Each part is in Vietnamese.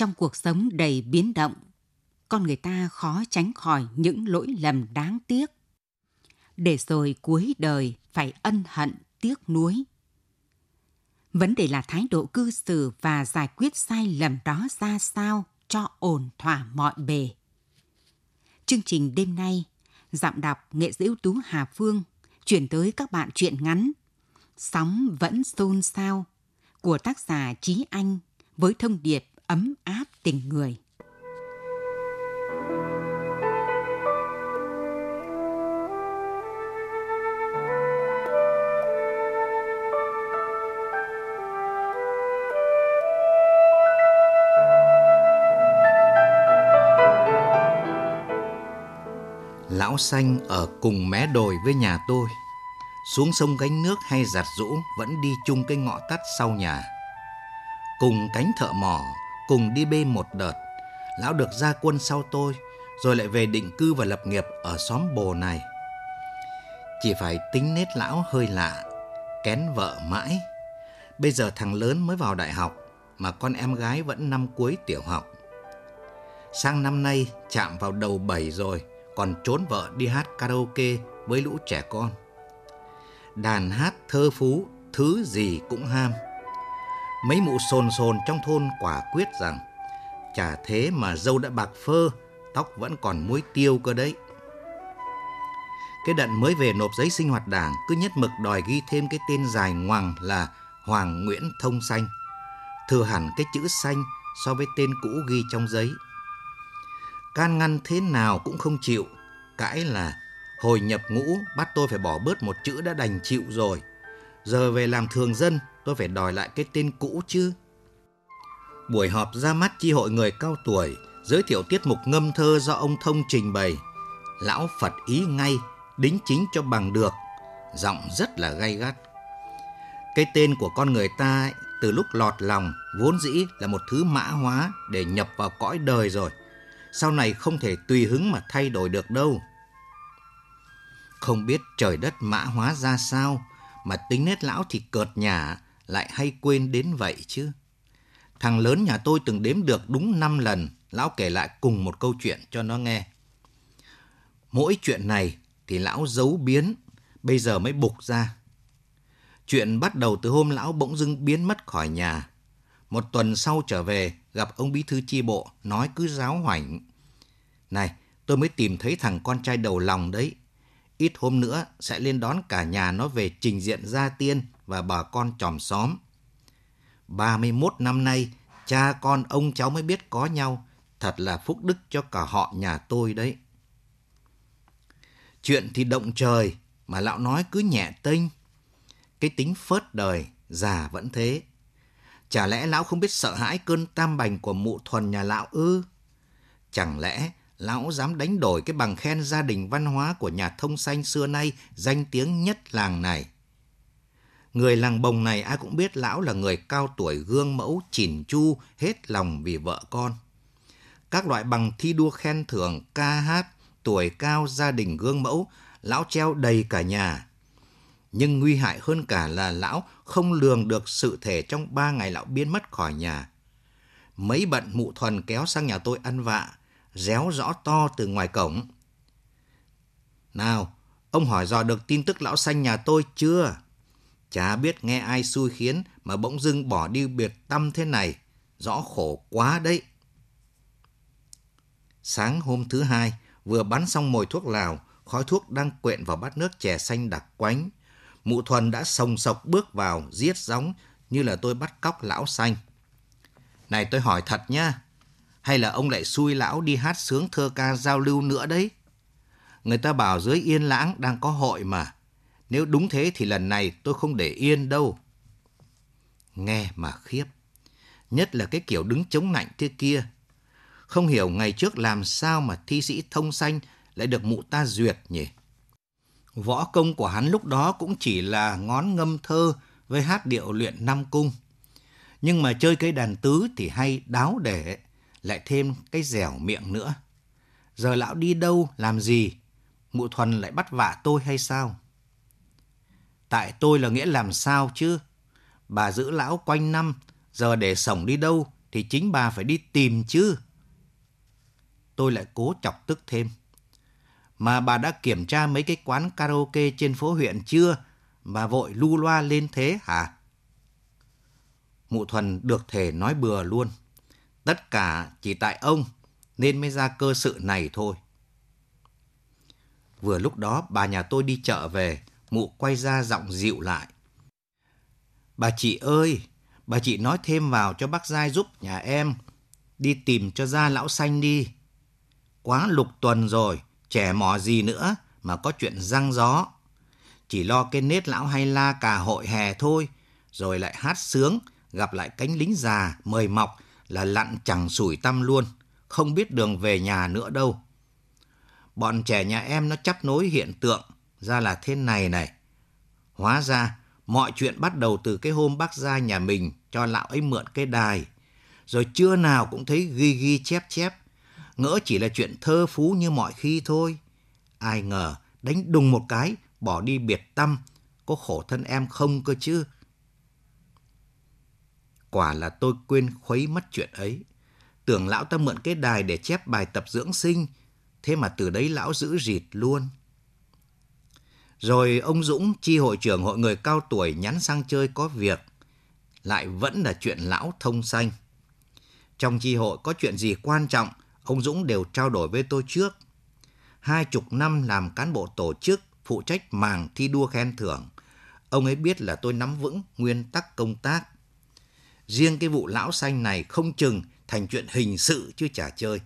Trong cuộc sống đầy biến động, con người ta khó tránh khỏi những lỗi lầm đáng tiếc. Để rồi cuối đời phải ân hận tiếc nuối. Vấn đề là thái độ cư xử và giải quyết sai lầm đó ra sao cho ổn thỏa mọi bề. Chương trình đêm nay, giọng đọc nghệ sĩ ưu tú Hà Phương chuyển tới các bạn truyện ngắn Sóng vẫn xôn xao của tác giả Trí Anh với thông điệp ấm áp tình người. Lão xanh ở cùng mé đồi với nhà tôi. Xuống sông gánh nước hay giặt rũ vẫn đi chung cái ngõ tắt sau nhà. Cùng cánh thợ mỏ, cùng đi bê một đợt. Lão được ra quân sau tôi, rồi lại về định cư và lập nghiệp ở xóm bồ này. Chỉ phải tính nết lão hơi lạ, kén vợ mãi. Bây giờ thằng lớn mới vào đại học, mà con em gái vẫn năm cuối tiểu học. Sang năm nay chạm vào đầu bảy rồi, còn trốn vợ đi hát karaoke với lũ trẻ con. Đàn hát thơ phú, thứ gì cũng ham. Mấy mụ sồn sồn trong thôn quả quyết rằng chả thế mà dâu đã bạc phơ, tóc vẫn còn muối tiêu cơ đấy. Cái đận mới về nộp giấy sinh hoạt đảng cứ nhất mực đòi ghi thêm cái tên dài ngoằng là Hoàng Nguyễn Thông Xanh. Thừa hẳn cái chữ xanh so với tên cũ ghi trong giấy. Can ngăn thế nào cũng không chịu, cãi là hồi nhập ngũ bắt tôi phải bỏ bớt một chữ đã đành chịu rồi. Giờ về làm thường dân tôi phải đòi lại cái tên cũ chứ. Buổi họp ra mắt chi hội người cao tuổi giới thiệu tiết mục ngâm thơ do ông Thông trình bày. Lão Phật ý ngay, đính chính cho bằng được, giọng rất là gay gắt. Cái tên của con người ta ấy, từ lúc lọt lòng vốn dĩ là một thứ mã hóa để nhập vào cõi đời rồi. Sau này không thể tùy hứng mà thay đổi được đâu. Không biết trời đất mã hóa ra sao mà tính nết lão thì cợt nhả lại hay quên đến vậy chứ. Thằng lớn nhà tôi từng đếm được đúng 5 lần, lão kể lại cùng một câu chuyện cho nó nghe. Mỗi chuyện này thì lão giấu biến, bây giờ mới bục ra. Chuyện bắt đầu từ hôm lão bỗng dưng biến mất khỏi nhà. Một tuần sau trở về, gặp ông bí thư chi bộ, nói cứ giáo hoảnh. Này, tôi mới tìm thấy thằng con trai đầu lòng đấy. Ít hôm nữa sẽ lên đón cả nhà nó về trình diện gia tiên và bà con chòm xóm. 31 năm nay, cha con ông cháu mới biết có nhau. Thật là phúc đức cho cả họ nhà tôi đấy. Chuyện thì động trời, mà lão nói cứ nhẹ tênh. Cái tính phớt đời, già vẫn thế. Chả lẽ lão không biết sợ hãi cơn tam bành của mụ thuần nhà lão ư? Chẳng lẽ lão dám đánh đổi cái bằng khen gia đình văn hóa của nhà thông xanh xưa nay danh tiếng nhất làng này? Người làng bồng này ai cũng biết lão là người cao tuổi gương mẫu chỉn chu hết lòng vì vợ con. Các loại bằng thi đua khen thưởng, ca hát, tuổi cao, gia đình gương mẫu, lão treo đầy cả nhà. Nhưng nguy hại hơn cả là lão không lường được sự thể trong ba ngày lão biến mất khỏi nhà. Mấy bận mụ thuần kéo sang nhà tôi ăn vạ, réo rõ to từ ngoài cổng. Nào, ông hỏi dò được tin tức lão xanh nhà tôi chưa? Chả biết nghe ai xui khiến mà bỗng dưng bỏ đi biệt tâm thế này. Rõ khổ quá đấy. Sáng hôm thứ hai, vừa bắn xong mồi thuốc lào, khói thuốc đang quện vào bát nước chè xanh đặc quánh. Mụ Thuần đã sồng sộc bước vào, giết gióng như là tôi bắt cóc lão xanh. Này tôi hỏi thật nhá, hay là ông lại xui lão đi hát sướng thơ ca giao lưu nữa đấy? Người ta bảo dưới yên lãng đang có hội mà. Nếu đúng thế thì lần này tôi không để yên đâu. Nghe mà khiếp. Nhất là cái kiểu đứng chống nạnh thế kia. Không hiểu ngày trước làm sao mà thi sĩ thông xanh lại được mụ ta duyệt nhỉ? Võ công của hắn lúc đó cũng chỉ là ngón ngâm thơ với hát điệu luyện năm cung. Nhưng mà chơi cây đàn tứ thì hay đáo để, lại thêm cái dẻo miệng nữa. Giờ lão đi đâu, làm gì? Mụ thuần lại bắt vạ tôi hay sao? Tại tôi là nghĩa làm sao chứ? Bà giữ lão quanh năm, giờ để sổng đi đâu thì chính bà phải đi tìm chứ. Tôi lại cố chọc tức thêm. Mà bà đã kiểm tra mấy cái quán karaoke trên phố huyện chưa? Bà vội lu loa lên thế hả? Mụ Thuần được thể nói bừa luôn. Tất cả chỉ tại ông nên mới ra cơ sự này thôi. Vừa lúc đó bà nhà tôi đi chợ về, mụ quay ra giọng dịu lại. Bà chị ơi, bà chị nói thêm vào cho bác Giai giúp nhà em. Đi tìm cho ra lão xanh đi. Quá lục tuần rồi, trẻ mò gì nữa mà có chuyện răng gió. Chỉ lo cái nết lão hay la cả hội hè thôi, rồi lại hát sướng, gặp lại cánh lính già mời mọc là lặn chẳng sủi tâm luôn, không biết đường về nhà nữa đâu. Bọn trẻ nhà em nó chấp nối hiện tượng ra là thế này này. Hóa ra, mọi chuyện bắt đầu từ cái hôm bác ra nhà mình cho lão ấy mượn cái đài. Rồi chưa nào cũng thấy ghi ghi chép chép. Ngỡ chỉ là chuyện thơ phú như mọi khi thôi. Ai ngờ, đánh đùng một cái, bỏ đi biệt tâm. Có khổ thân em không cơ chứ. Quả là tôi quên khuấy mất chuyện ấy. Tưởng lão ta mượn cái đài để chép bài tập dưỡng sinh. Thế mà từ đấy lão giữ rịt luôn. Rồi ông Dũng, chi hội trưởng hội người cao tuổi nhắn sang chơi có việc. Lại vẫn là chuyện lão thông xanh. Trong chi hội có chuyện gì quan trọng, ông Dũng đều trao đổi với tôi trước. Hai chục năm làm cán bộ tổ chức, phụ trách màng thi đua khen thưởng. Ông ấy biết là tôi nắm vững nguyên tắc công tác. Riêng cái vụ lão xanh này không chừng thành chuyện hình sự chứ chả chơi.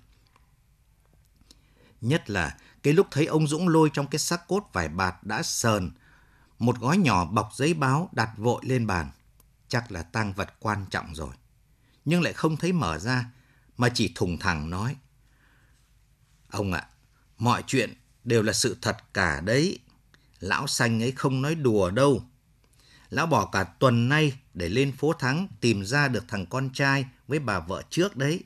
Nhất là cái lúc thấy ông Dũng lôi trong cái xác cốt vải bạt đã sờn, một gói nhỏ bọc giấy báo đặt vội lên bàn. Chắc là tang vật quan trọng rồi. Nhưng lại không thấy mở ra, mà chỉ thùng thẳng nói. Ông ạ, mọi chuyện đều là sự thật cả đấy. Lão xanh ấy không nói đùa đâu. Lão bỏ cả tuần nay để lên phố Thắng tìm ra được thằng con trai với bà vợ trước đấy.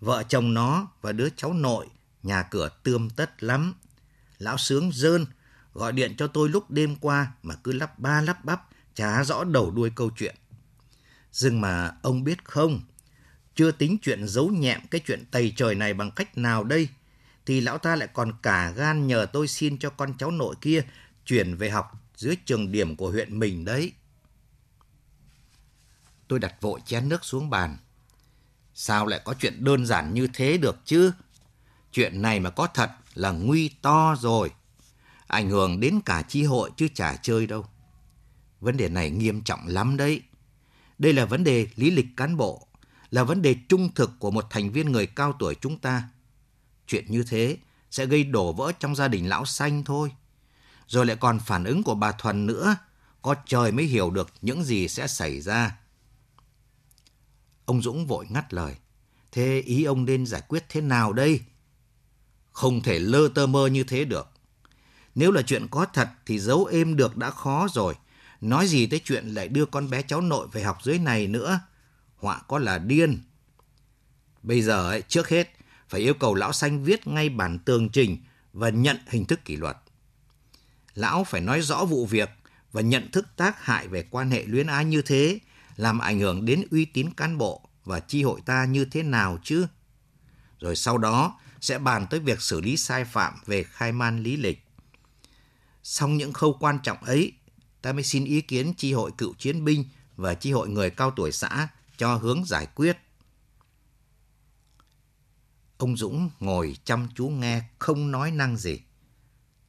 Vợ chồng nó và đứa cháu nội nhà cửa tươm tất lắm. Lão sướng dơn, gọi điện cho tôi lúc đêm qua mà cứ lắp ba lắp bắp, chả rõ đầu đuôi câu chuyện. Nhưng mà ông biết không, chưa tính chuyện giấu nhẹm cái chuyện tày trời này bằng cách nào đây, thì lão ta lại còn cả gan nhờ tôi xin cho con cháu nội kia chuyển về học dưới trường điểm của huyện mình đấy. Tôi đặt vội chén nước xuống bàn. Sao lại có chuyện đơn giản như thế được chứ? Chuyện này mà có thật là nguy to rồi. Ảnh hưởng đến cả chi hội chứ chả chơi đâu. Vấn đề này nghiêm trọng lắm đấy. Đây là vấn đề lý lịch cán bộ, là vấn đề trung thực của một thành viên người cao tuổi chúng ta. Chuyện như thế sẽ gây đổ vỡ trong gia đình lão xanh thôi. Rồi lại còn phản ứng của bà Thuần nữa, có trời mới hiểu được những gì sẽ xảy ra. Ông Dũng vội ngắt lời. Thế ý ông nên giải quyết thế nào đây? Không thể lơ tơ mơ như thế được. Nếu là chuyện có thật thì giấu êm được đã khó rồi. Nói gì tới chuyện lại đưa con bé cháu nội về học dưới này nữa. Họa có là điên. Bây giờ ấy, trước hết phải yêu cầu lão xanh viết ngay bản tường trình và nhận hình thức kỷ luật. Lão phải nói rõ vụ việc và nhận thức tác hại về quan hệ luyến ái như thế làm ảnh hưởng đến uy tín cán bộ và chi hội ta như thế nào chứ? Rồi sau đó sẽ bàn tới việc xử lý sai phạm về khai man lý lịch. Xong những khâu quan trọng ấy, ta mới xin ý kiến chi hội cựu chiến binh và chi hội người cao tuổi xã cho hướng giải quyết. Ông Dũng ngồi chăm chú nghe không nói năng gì.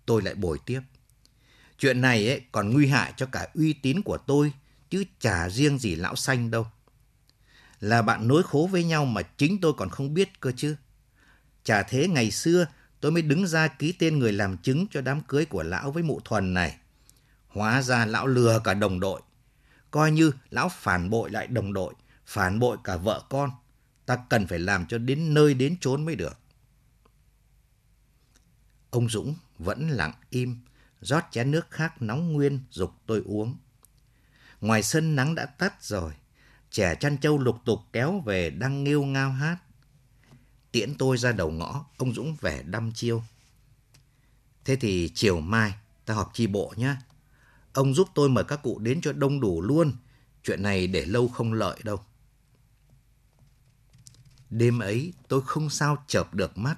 tôi lại bồi tiếp. Chuyện này ấy còn nguy hại cho cả uy tín của tôi, chứ chả riêng gì lão xanh đâu. Là bạn nối khố với nhau mà chính tôi còn không biết cơ chứ. Chả thế ngày xưa tôi mới đứng ra ký tên người làm chứng cho đám cưới của lão với mụ thuần này. Hóa ra lão lừa cả đồng đội. Coi như lão phản bội lại đồng đội, phản bội cả vợ con. Ta cần phải làm cho đến nơi đến chốn mới được. Ông Dũng vẫn lặng im, rót chén nước khác nóng nguyên dục tôi uống. Ngoài sân nắng đã tắt rồi, trẻ chăn trâu lục tục kéo về đang nghêu ngao hát. Tiễn tôi ra đầu ngõ, ông Dũng vẻ đăm chiêu. Thế thì chiều mai ta họp chi bộ nhé. Ông giúp tôi mời các cụ đến cho đông đủ luôn. Chuyện này để lâu không lợi đâu. Đêm ấy tôi không sao chợp được mắt.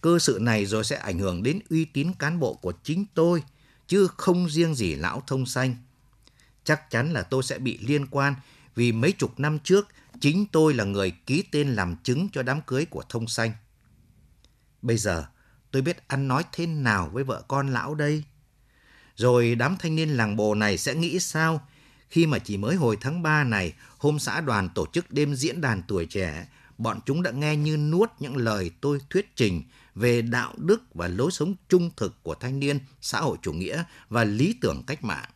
Cơ sự này rồi sẽ ảnh hưởng đến uy tín cán bộ của chính tôi, chứ không riêng gì lão thông xanh. Chắc chắn là tôi sẽ bị liên quan vì mấy chục năm trước chính tôi là người ký tên làm chứng cho đám cưới của thông xanh. Bây giờ tôi biết ăn nói thế nào với vợ con lão đây. Rồi đám thanh niên làng bồ này sẽ nghĩ sao khi mà chỉ mới hồi tháng 3 này, hôm xã đoàn tổ chức đêm diễn đàn tuổi trẻ, bọn chúng đã nghe như nuốt những lời tôi thuyết trình về đạo đức và lối sống trung thực của thanh niên xã hội chủ nghĩa và lý tưởng cách mạng.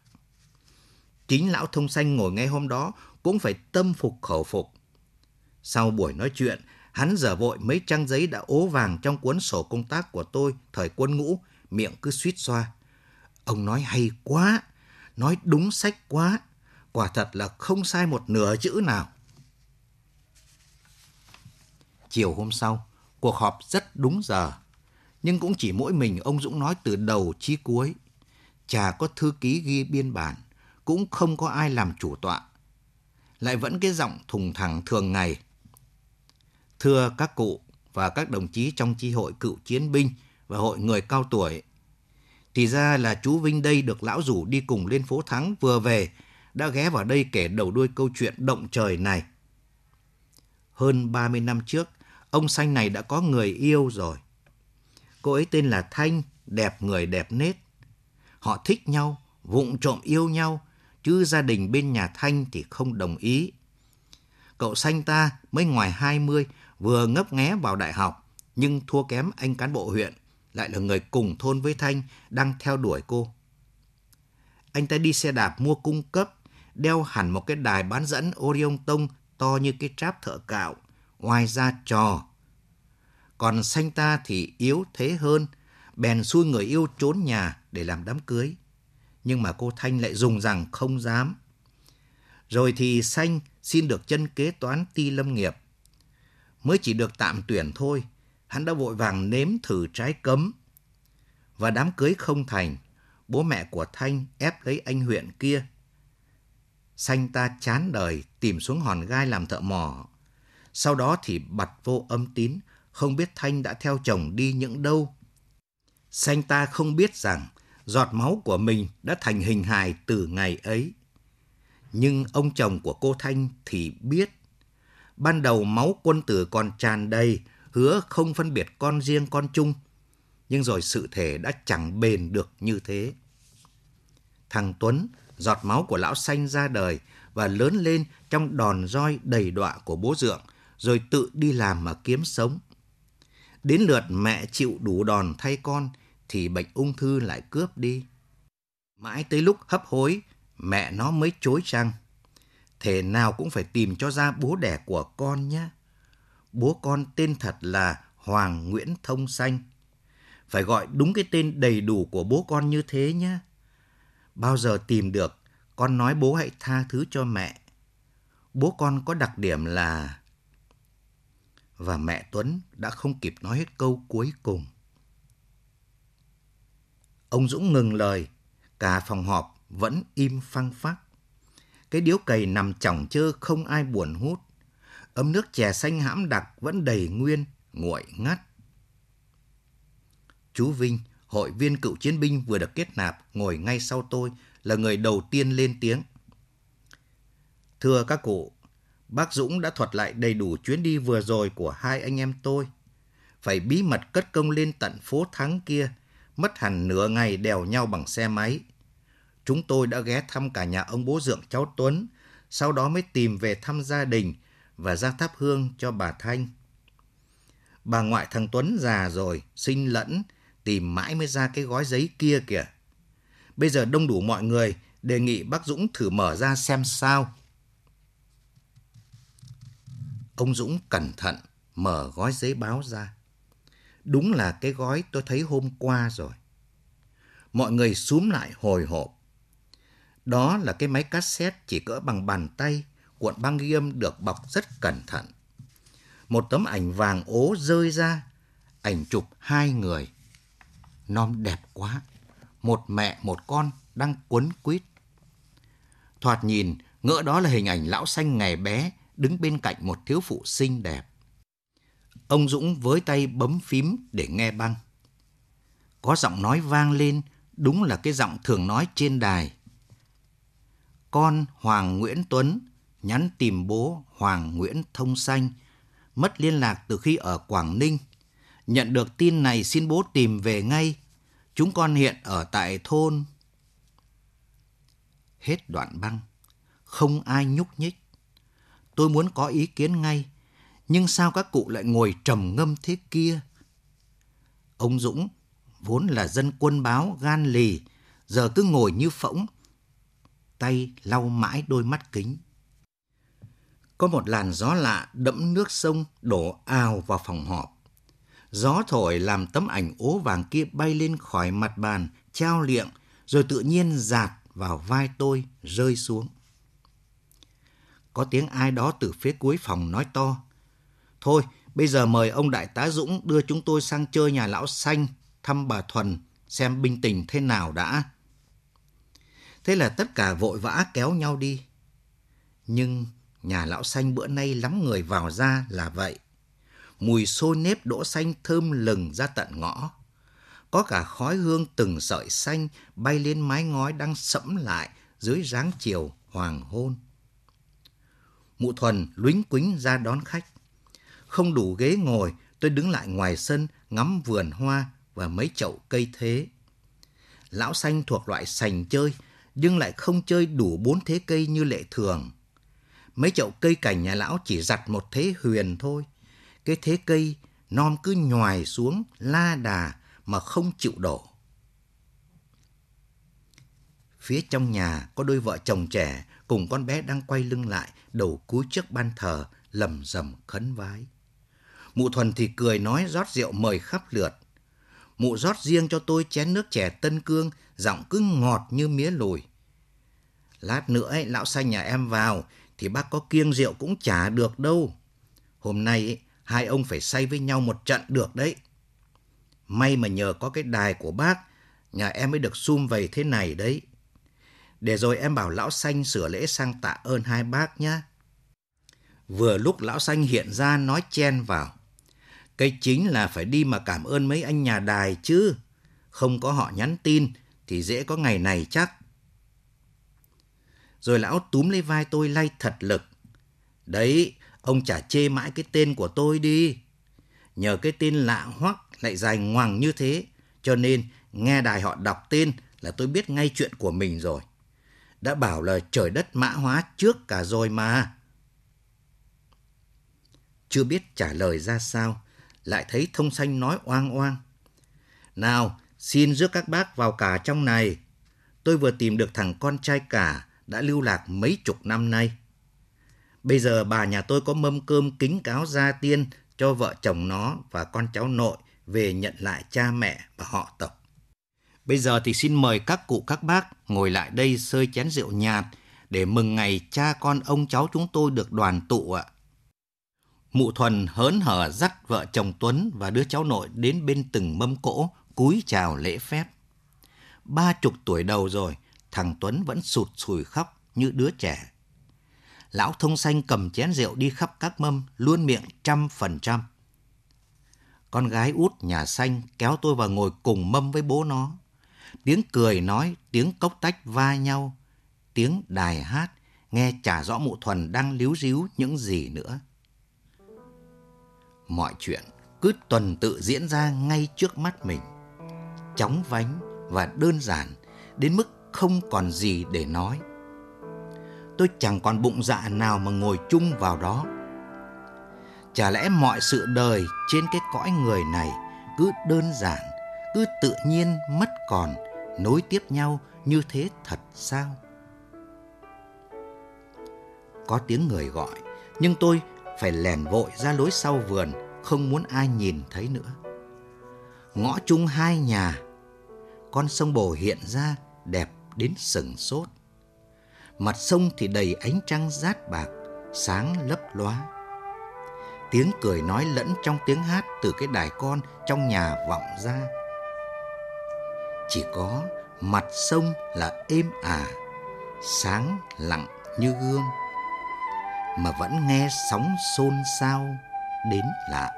Chính lão thông xanh ngồi ngay hôm đó cũng phải tâm phục khẩu phục. Sau buổi nói chuyện, hắn dở vội mấy trang giấy đã ố vàng trong cuốn sổ công tác của tôi thời quân ngũ, miệng cứ suýt xoa. Ông nói hay quá, nói đúng sách quá, quả thật là không sai một nửa chữ nào. Chiều hôm sau, cuộc họp rất đúng giờ, nhưng cũng chỉ mỗi mình ông Dũng nói từ đầu chí cuối. Chả có thư ký ghi biên bản, cũng không có ai làm chủ tọa. Lại vẫn cái giọng thùng thẳng thường ngày. Thưa các cụ và các đồng chí trong chi hội cựu chiến binh và hội người cao tuổi, thì ra là chú Vinh đây được lão rủ đi cùng lên phố Thắng vừa về, đã ghé vào đây kể đầu đuôi câu chuyện động trời này. Hơn 30 năm trước, ông xanh này đã có người yêu rồi. Cô ấy tên là Thanh, đẹp người đẹp nết. Họ thích nhau, vụng trộm yêu nhau, chứ gia đình bên nhà Thanh thì không đồng ý. Cậu xanh ta mới ngoài 20, vừa ngấp nghé vào đại học, nhưng thua kém anh cán bộ huyện, lại là người cùng thôn với Thanh, đang theo đuổi cô. Anh ta đi xe đạp mua cung cấp, đeo hẳn một cái đài bán dẫn Orion Tông to như cái tráp thợ cạo, ngoài ra trò. Còn xanh ta thì yếu thế hơn, bèn xui người yêu trốn nhà để làm đám cưới. Nhưng mà cô Thanh lại dùng rằng không dám. Rồi thì xanh xin được chân kế toán ti lâm nghiệp. Mới chỉ được tạm tuyển thôi, hắn đã vội vàng nếm thử trái cấm. Và đám cưới không thành, bố mẹ của Thanh ép lấy anh huyện kia. Xanh ta chán đời tìm xuống hòn gai làm thợ mỏ. Sau đó thì bật vô âm tín, không biết Thanh đã theo chồng đi những đâu. Xanh ta không biết rằng giọt máu của mình đã thành hình hài từ ngày ấy. Nhưng ông chồng của cô Thanh thì biết. Ban đầu máu quân tử còn tràn đầy, hứa không phân biệt con riêng con chung. Nhưng rồi sự thể đã chẳng bền được như thế. Thằng Tuấn, giọt máu của lão xanh ra đời và lớn lên trong đòn roi đầy đọa của bố dượng, rồi tự đi làm mà kiếm sống. Đến lượt mẹ chịu đủ đòn thay con thì bệnh ung thư lại cướp đi. Mãi tới lúc hấp hối, mẹ nó mới chối chăng. Thể nào cũng phải tìm cho ra bố đẻ của con nhé. Bố con tên thật là Hoàng Nguyễn Thông Xanh. Phải gọi đúng cái tên đầy đủ của bố con như thế nhé. Bao giờ tìm được, con nói bố hãy tha thứ cho mẹ. Bố con có đặc điểm là... Và mẹ Tuấn đã không kịp nói hết câu cuối cùng. Ông Dũng ngừng lời, cả phòng họp vẫn im phăng phắc. Cái điếu cày nằm chỏng chơ không ai buồn hút. Ấm nước chè xanh hãm đặc vẫn đầy nguyên, nguội ngắt. Chú Vinh, hội viên cựu chiến binh vừa được kết nạp, ngồi ngay sau tôi, là người đầu tiên lên tiếng. Thưa các cụ, bác Dũng đã thuật lại đầy đủ chuyến đi vừa rồi của hai anh em tôi. Phải bí mật cất công lên tận phố Thắng kia mất hẳn nửa ngày đèo nhau bằng xe máy. Chúng tôi đã ghé thăm cả nhà ông bố dượng cháu Tuấn, sau đó mới tìm về thăm gia đình và ra thắp hương cho bà Thanh. Bà ngoại thằng Tuấn già rồi, sinh lẫn, tìm mãi mới ra cái gói giấy kia kìa. Bây giờ đông đủ mọi người, đề nghị bác Dũng thử mở ra xem sao. Ông Dũng cẩn thận mở gói giấy báo ra. Đúng là cái gói tôi thấy hôm qua rồi. Mọi người xúm lại hồi hộp. Đó là cái máy cassette chỉ cỡ bằng bàn tay, cuộn băng ghi âm được bọc rất cẩn thận. Một tấm ảnh vàng ố rơi ra, ảnh chụp hai người. Non đẹp quá, một mẹ một con đang quấn quýt. Thoạt nhìn, ngỡ đó là hình ảnh lão xanh ngày bé đứng bên cạnh một thiếu phụ xinh đẹp. Ông Dũng với tay bấm phím để nghe băng. Có giọng nói vang lên, đúng là cái giọng thường nói trên đài. Con Hoàng Nguyễn Tuấn nhắn tìm bố Hoàng Nguyễn Thông Xanh, mất liên lạc từ khi ở Quảng Ninh. Nhận được tin này xin bố tìm về ngay. Chúng con hiện ở tại thôn. Hết đoạn băng, không ai nhúc nhích. Tôi muốn có ý kiến ngay, nhưng sao các cụ lại ngồi trầm ngâm thế kia? Ông Dũng vốn là dân quân báo gan lì, giờ cứ ngồi như phỗng, tay lau mãi đôi mắt kính. Có một làn gió lạ đẫm nước sông đổ ào vào phòng họp. Gió thổi làm tấm ảnh ố vàng kia bay lên khỏi mặt bàn, trao liệng, rồi tự nhiên giạt vào vai tôi, rơi xuống. Có tiếng ai đó từ phía cuối phòng nói to. Thôi, bây giờ mời ông Đại tá Dũng đưa chúng tôi sang chơi nhà lão xanh, thăm bà Thuần, xem binh tình thế nào đã. Thế là tất cả vội vã kéo nhau đi. Nhưng nhà lão xanh bữa nay lắm người vào ra là vậy. Mùi xôi nếp đỗ xanh thơm lừng ra tận ngõ. Có cả khói hương từng sợi xanh bay lên mái ngói đang sẫm lại dưới dáng chiều hoàng hôn. Mụ Thuần luính quính ra đón khách. Không đủ ghế ngồi, tôi đứng lại ngoài sân ngắm vườn hoa và mấy chậu cây thế. Lão xanh thuộc loại sành chơi, nhưng lại không chơi đủ bốn thế cây như lệ thường. Mấy chậu cây cảnh nhà lão chỉ giặt một thế huyền thôi. Cái thế cây non cứ nhòi xuống la đà mà không chịu đổ. Phía trong nhà có đôi vợ chồng trẻ cùng con bé đang quay lưng lại, đầu cúi trước ban thờ, lầm rầm khấn vái. Mụ Thuần thì cười nói rót rượu mời khắp lượt. Mụ rót riêng cho tôi chén nước chè tân cương, giọng cứ ngọt như mía lùi. Lát nữa ấy, lão xanh nhà em vào, thì bác có kiêng rượu cũng chả được đâu. Hôm nay ấy, hai ông phải say với nhau một trận được đấy. May mà nhờ có cái đài của bác, nhà em mới được sum vầy thế này đấy. Để rồi em bảo lão xanh sửa lễ sang tạ ơn hai bác nhá. Vừa lúc lão xanh hiện ra nói chen vào. Cái chính là phải đi mà cảm ơn mấy anh nhà đài chứ. Không có họ nhắn tin thì dễ có ngày này chắc. Rồi lão túm lấy vai tôi lay thật lực. Đấy, ông chả chê mãi cái tên của tôi đi. Nhờ cái tên lạ hoắc lại dài ngoằng như thế, cho nên nghe đài họ đọc tên là tôi biết ngay chuyện của mình rồi. Đã bảo là trời đất mã hóa trước cả rồi mà. Chưa biết trả lời ra sao, lại thấy thông xanh nói oang oang. Nào, xin rước các bác vào cả trong này. Tôi vừa tìm được thằng con trai cả đã lưu lạc mấy chục năm nay. Bây giờ bà nhà tôi có mâm cơm kính cáo gia tiên cho vợ chồng nó và con cháu nội về nhận lại cha mẹ và họ tộc. Bây giờ thì xin mời các cụ các bác ngồi lại đây sơi chén rượu nhạt để mừng ngày cha con ông cháu chúng tôi được đoàn tụ ạ. Mụ Thuần hớn hở dắt vợ chồng Tuấn và đứa cháu nội đến bên từng mâm cỗ, cúi chào lễ phép. Ba chục tuổi đầu rồi, thằng Tuấn vẫn sụt sùi khóc như đứa trẻ. Lão thông xanh cầm chén rượu đi khắp các mâm, luôn miệng trăm phần trăm. Con gái út nhà xanh kéo tôi vào ngồi cùng mâm với bố nó. Tiếng cười nói, tiếng cốc tách va nhau, tiếng đài hát, nghe chả rõ mụ thuần đang líu ríu những gì nữa. Mọi chuyện cứ tuần tự diễn ra ngay trước mắt mình. chóng vánh và đơn giản đến mức không còn gì để nói. Tôi chẳng còn bụng dạ nào mà ngồi chung vào đó. Chả lẽ mọi sự đời trên cái cõi người này cứ đơn giản, cứ tự nhiên mất còn, nối tiếp nhau như thế thật sao? Có tiếng người gọi, nhưng tôi phải lèn vội ra lối sau vườn, không muốn ai nhìn thấy nữa. Ngõ chung hai nhà, con sông Bồ hiện ra đẹp đến sừng sốt. Mặt sông thì đầy ánh trăng rát bạc, sáng lấp lóa. Tiếng cười nói lẫn trong tiếng hát từ cái đài con trong nhà vọng ra. Chỉ có mặt sông là êm ả, sáng lặng như gương mà vẫn nghe sóng xôn xao đến lạ.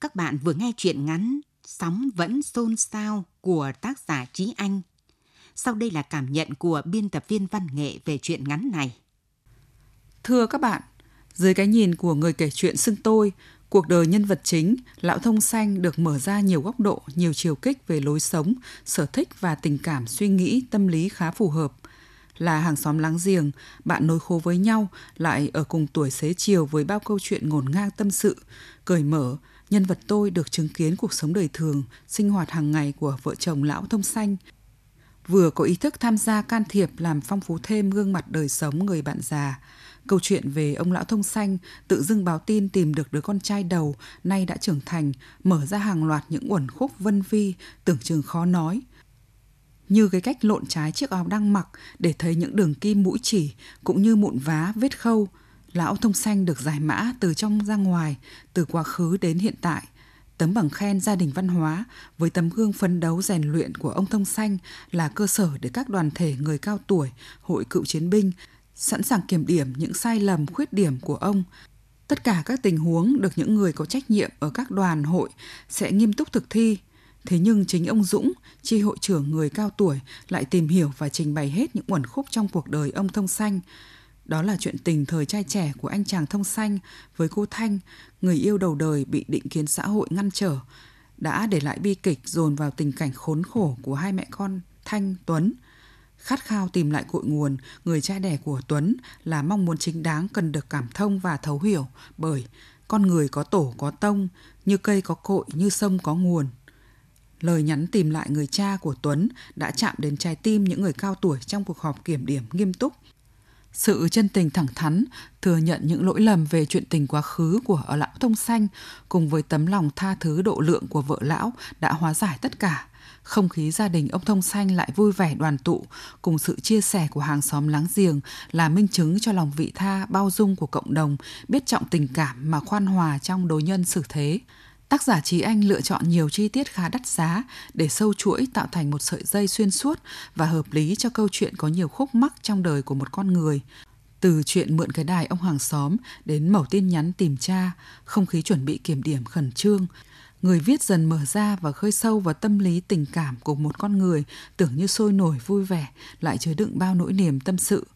Các bạn vừa nghe chuyện ngắn Sóng vẫn xôn xao của tác giả Trí Anh. Sau đây là cảm nhận của biên tập viên văn nghệ về chuyện ngắn này. Thưa các bạn, dưới cái nhìn của người kể chuyện xưng tôi, cuộc đời nhân vật chính, Lão Thông Xanh được mở ra nhiều góc độ, nhiều chiều kích về lối sống, sở thích và tình cảm suy nghĩ, tâm lý khá phù hợp. Là hàng xóm láng giềng, bạn nối khô với nhau, lại ở cùng tuổi xế chiều với bao câu chuyện ngổn ngang tâm sự, cởi mở, nhân vật tôi được chứng kiến cuộc sống đời thường, sinh hoạt hàng ngày của vợ chồng Lão Thông Xanh, vừa có ý thức tham gia can thiệp làm phong phú thêm gương mặt đời sống người bạn già, Câu chuyện về ông lão thông xanh tự dưng báo tin tìm được đứa con trai đầu nay đã trưởng thành, mở ra hàng loạt những uẩn khúc vân vi tưởng chừng khó nói. Như cái cách lộn trái chiếc áo đang mặc để thấy những đường kim mũi chỉ cũng như mụn vá vết khâu. Lão thông xanh được giải mã từ trong ra ngoài, từ quá khứ đến hiện tại tấm bằng khen gia đình văn hóa với tấm gương phấn đấu rèn luyện của ông Thông Xanh là cơ sở để các đoàn thể người cao tuổi, hội cựu chiến binh sẵn sàng kiểm điểm những sai lầm, khuyết điểm của ông. Tất cả các tình huống được những người có trách nhiệm ở các đoàn hội sẽ nghiêm túc thực thi. Thế nhưng chính ông dũng, chi hội trưởng người cao tuổi, lại tìm hiểu và trình bày hết những uẩn khúc trong cuộc đời ông thông xanh. Đó là chuyện tình thời trai trẻ của anh chàng thông xanh với cô thanh, người yêu đầu đời bị định kiến xã hội ngăn trở, đã để lại bi kịch dồn vào tình cảnh khốn khổ của hai mẹ con thanh, tuấn. Khát khao tìm lại cội nguồn, người cha đẻ của Tuấn là mong muốn chính đáng cần được cảm thông và thấu hiểu bởi con người có tổ có tông, như cây có cội, như sông có nguồn. Lời nhắn tìm lại người cha của Tuấn đã chạm đến trái tim những người cao tuổi trong cuộc họp kiểm điểm nghiêm túc. Sự chân tình thẳng thắn, thừa nhận những lỗi lầm về chuyện tình quá khứ của ở lão thông xanh cùng với tấm lòng tha thứ độ lượng của vợ lão đã hóa giải tất cả không khí gia đình ông Thông Xanh lại vui vẻ đoàn tụ, cùng sự chia sẻ của hàng xóm láng giềng là minh chứng cho lòng vị tha, bao dung của cộng đồng, biết trọng tình cảm mà khoan hòa trong đối nhân xử thế. Tác giả Trí Anh lựa chọn nhiều chi tiết khá đắt giá để sâu chuỗi tạo thành một sợi dây xuyên suốt và hợp lý cho câu chuyện có nhiều khúc mắc trong đời của một con người. Từ chuyện mượn cái đài ông hàng xóm đến mẩu tin nhắn tìm cha, không khí chuẩn bị kiểm điểm khẩn trương, người viết dần mở ra và khơi sâu vào tâm lý tình cảm của một con người tưởng như sôi nổi vui vẻ lại chứa đựng bao nỗi niềm tâm sự.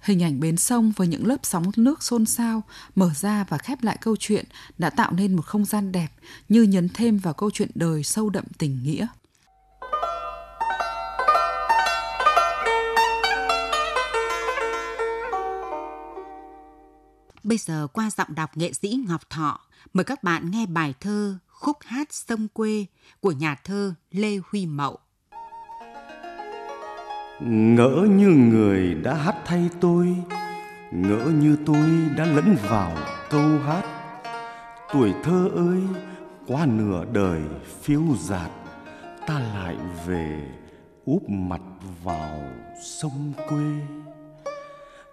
Hình ảnh bến sông với những lớp sóng nước xôn xao mở ra và khép lại câu chuyện đã tạo nên một không gian đẹp như nhấn thêm vào câu chuyện đời sâu đậm tình nghĩa. Bây giờ qua giọng đọc nghệ sĩ Ngọc Thọ, mời các bạn nghe bài thơ khúc hát sông quê của nhà thơ Lê Huy Mậu. Ngỡ như người đã hát thay tôi, ngỡ như tôi đã lẫn vào câu hát. Tuổi thơ ơi, qua nửa đời phiêu dạt, ta lại về úp mặt vào sông quê.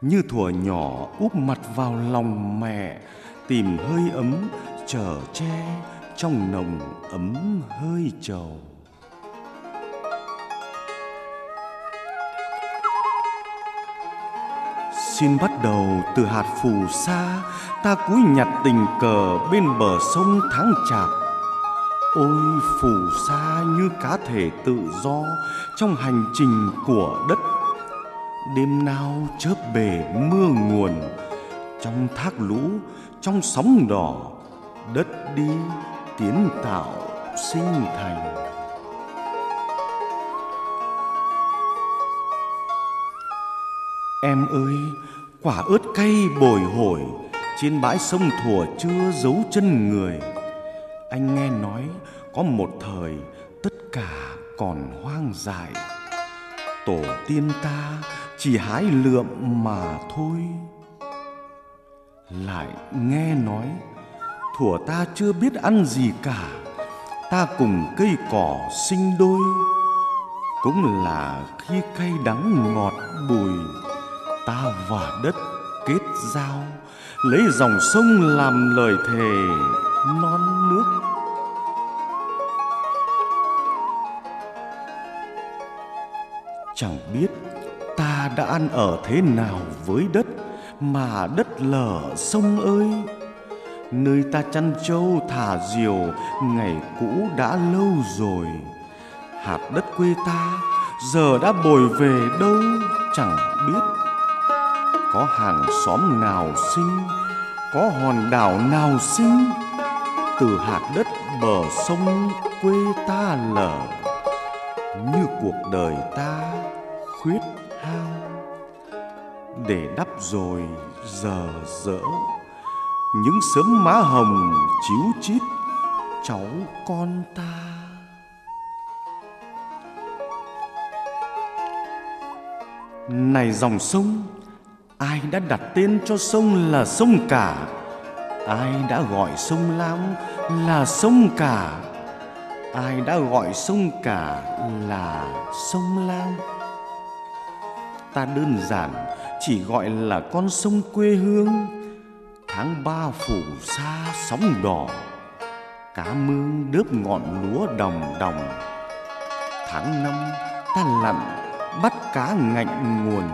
Như thuở nhỏ úp mặt vào lòng mẹ, tìm hơi ấm chở che trong nồng ấm hơi trầu. Xin bắt đầu từ hạt phù sa, ta cúi nhặt tình cờ bên bờ sông tháng chạp. Ôi, phù sa như cá thể tự do trong hành trình của đất. Đêm nào chớp bể mưa nguồn, trong thác lũ, trong sóng đỏ, đất đi tiến tạo sinh thành. Em ơi, quả ớt cay bồi hồi, trên bãi sông thùa chưa giấu chân người. Anh nghe nói có một thời tất cả còn hoang dại. Tổ tiên ta chỉ hái lượm mà thôi. Lại nghe nói thuở ta chưa biết ăn gì cả. Ta cùng cây cỏ sinh đôi, cũng là khi cay đắng ngọt bùi. Ta và đất kết giao, lấy dòng sông làm lời thề, non nước. Chẳng biết ta đã ăn ở thế nào với đất, mà đất lở sông ơi nơi ta chăn trâu thả diều, ngày cũ đã lâu rồi. Hạt đất quê ta giờ đã bồi về đâu, chẳng biết. Có hàng xóm nào sinh, có hòn đảo nào sinh? Từ hạt đất bờ sông quê ta lở, như cuộc đời ta khuyết hao. Để đắp rồi giờ dỡ những sớm má hồng chíu chít. Cháu con ta. Này dòng sông ai đã đặt tên cho sông là sông cả? Ai đã gọi sông lam là sông cả? Ai đã gọi sông cả là sông lam? Ta đơn giản chỉ gọi là con sông quê hương tháng ba phủ xa sóng đỏ, cá mương đớp ngọn lúa đồng đồng. Tháng năm ta lặn bắt cá ngạnh nguồn,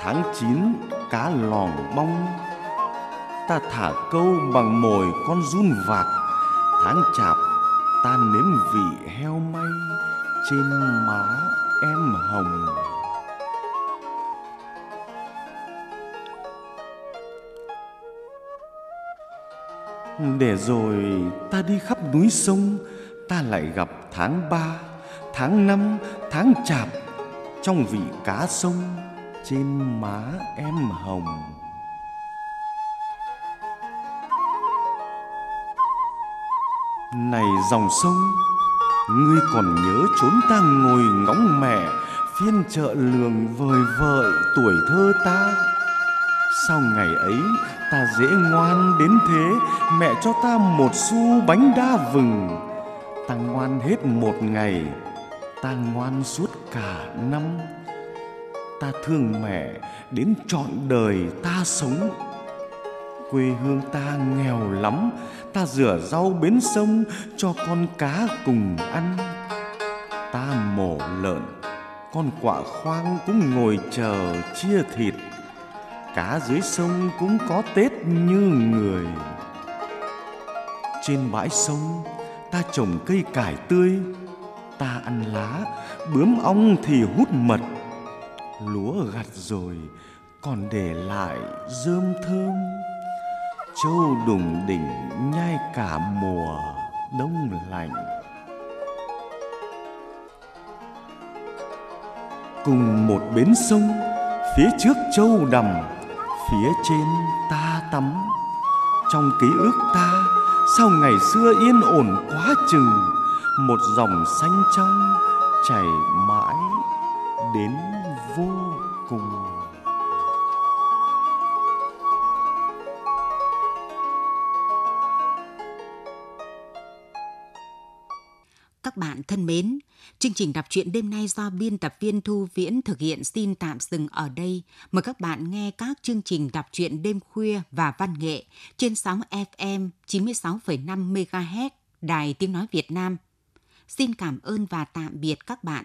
tháng chín cá lòn bong. Ta thả câu bằng mồi con run vạc, tháng chạp ta nếm vị heo may trên má em hồng. Để rồi ta đi khắp núi sông, ta lại gặp tháng ba, tháng năm, tháng chạp trong vị cá sông trên má em hồng. Này dòng sông, ngươi còn nhớ chốn ta ngồi ngóng mẹ, phiên chợ lường vời vợi tuổi thơ ta? Sau ngày ấy, ta dễ ngoan đến thế. Mẹ cho ta một xu bánh đa vừng. Ta ngoan hết một ngày. Ta ngoan suốt cả năm. Ta thương mẹ đến trọn đời ta sống. Quê hương ta nghèo lắm. Ta rửa rau bến sông cho con cá cùng ăn. Ta mổ lợn. Con quạ khoang cũng ngồi chờ chia thịt cá dưới sông cũng có tết như người. Trên bãi sông, ta trồng cây cải tươi, ta ăn lá, bướm ong thì hút mật. Lúa gặt rồi, còn để lại rơm thơm. Châu đùng đỉnh nhai cả mùa đông lạnh. Cùng một bến sông, phía trước châu đầm phía trên ta tắm. Trong ký ức ta sau ngày xưa yên ổn quá chừng một dòng xanh trong chảy mãi đến vô cùng. Các bạn thân mến, chương trình đọc truyện đêm nay do biên tập viên Thu Viễn thực hiện xin tạm dừng ở đây. Mời các bạn nghe các chương trình đọc truyện đêm khuya và văn nghệ trên sóng FM 96,5 MHz Đài Tiếng Nói Việt Nam. Xin cảm ơn và tạm biệt các bạn.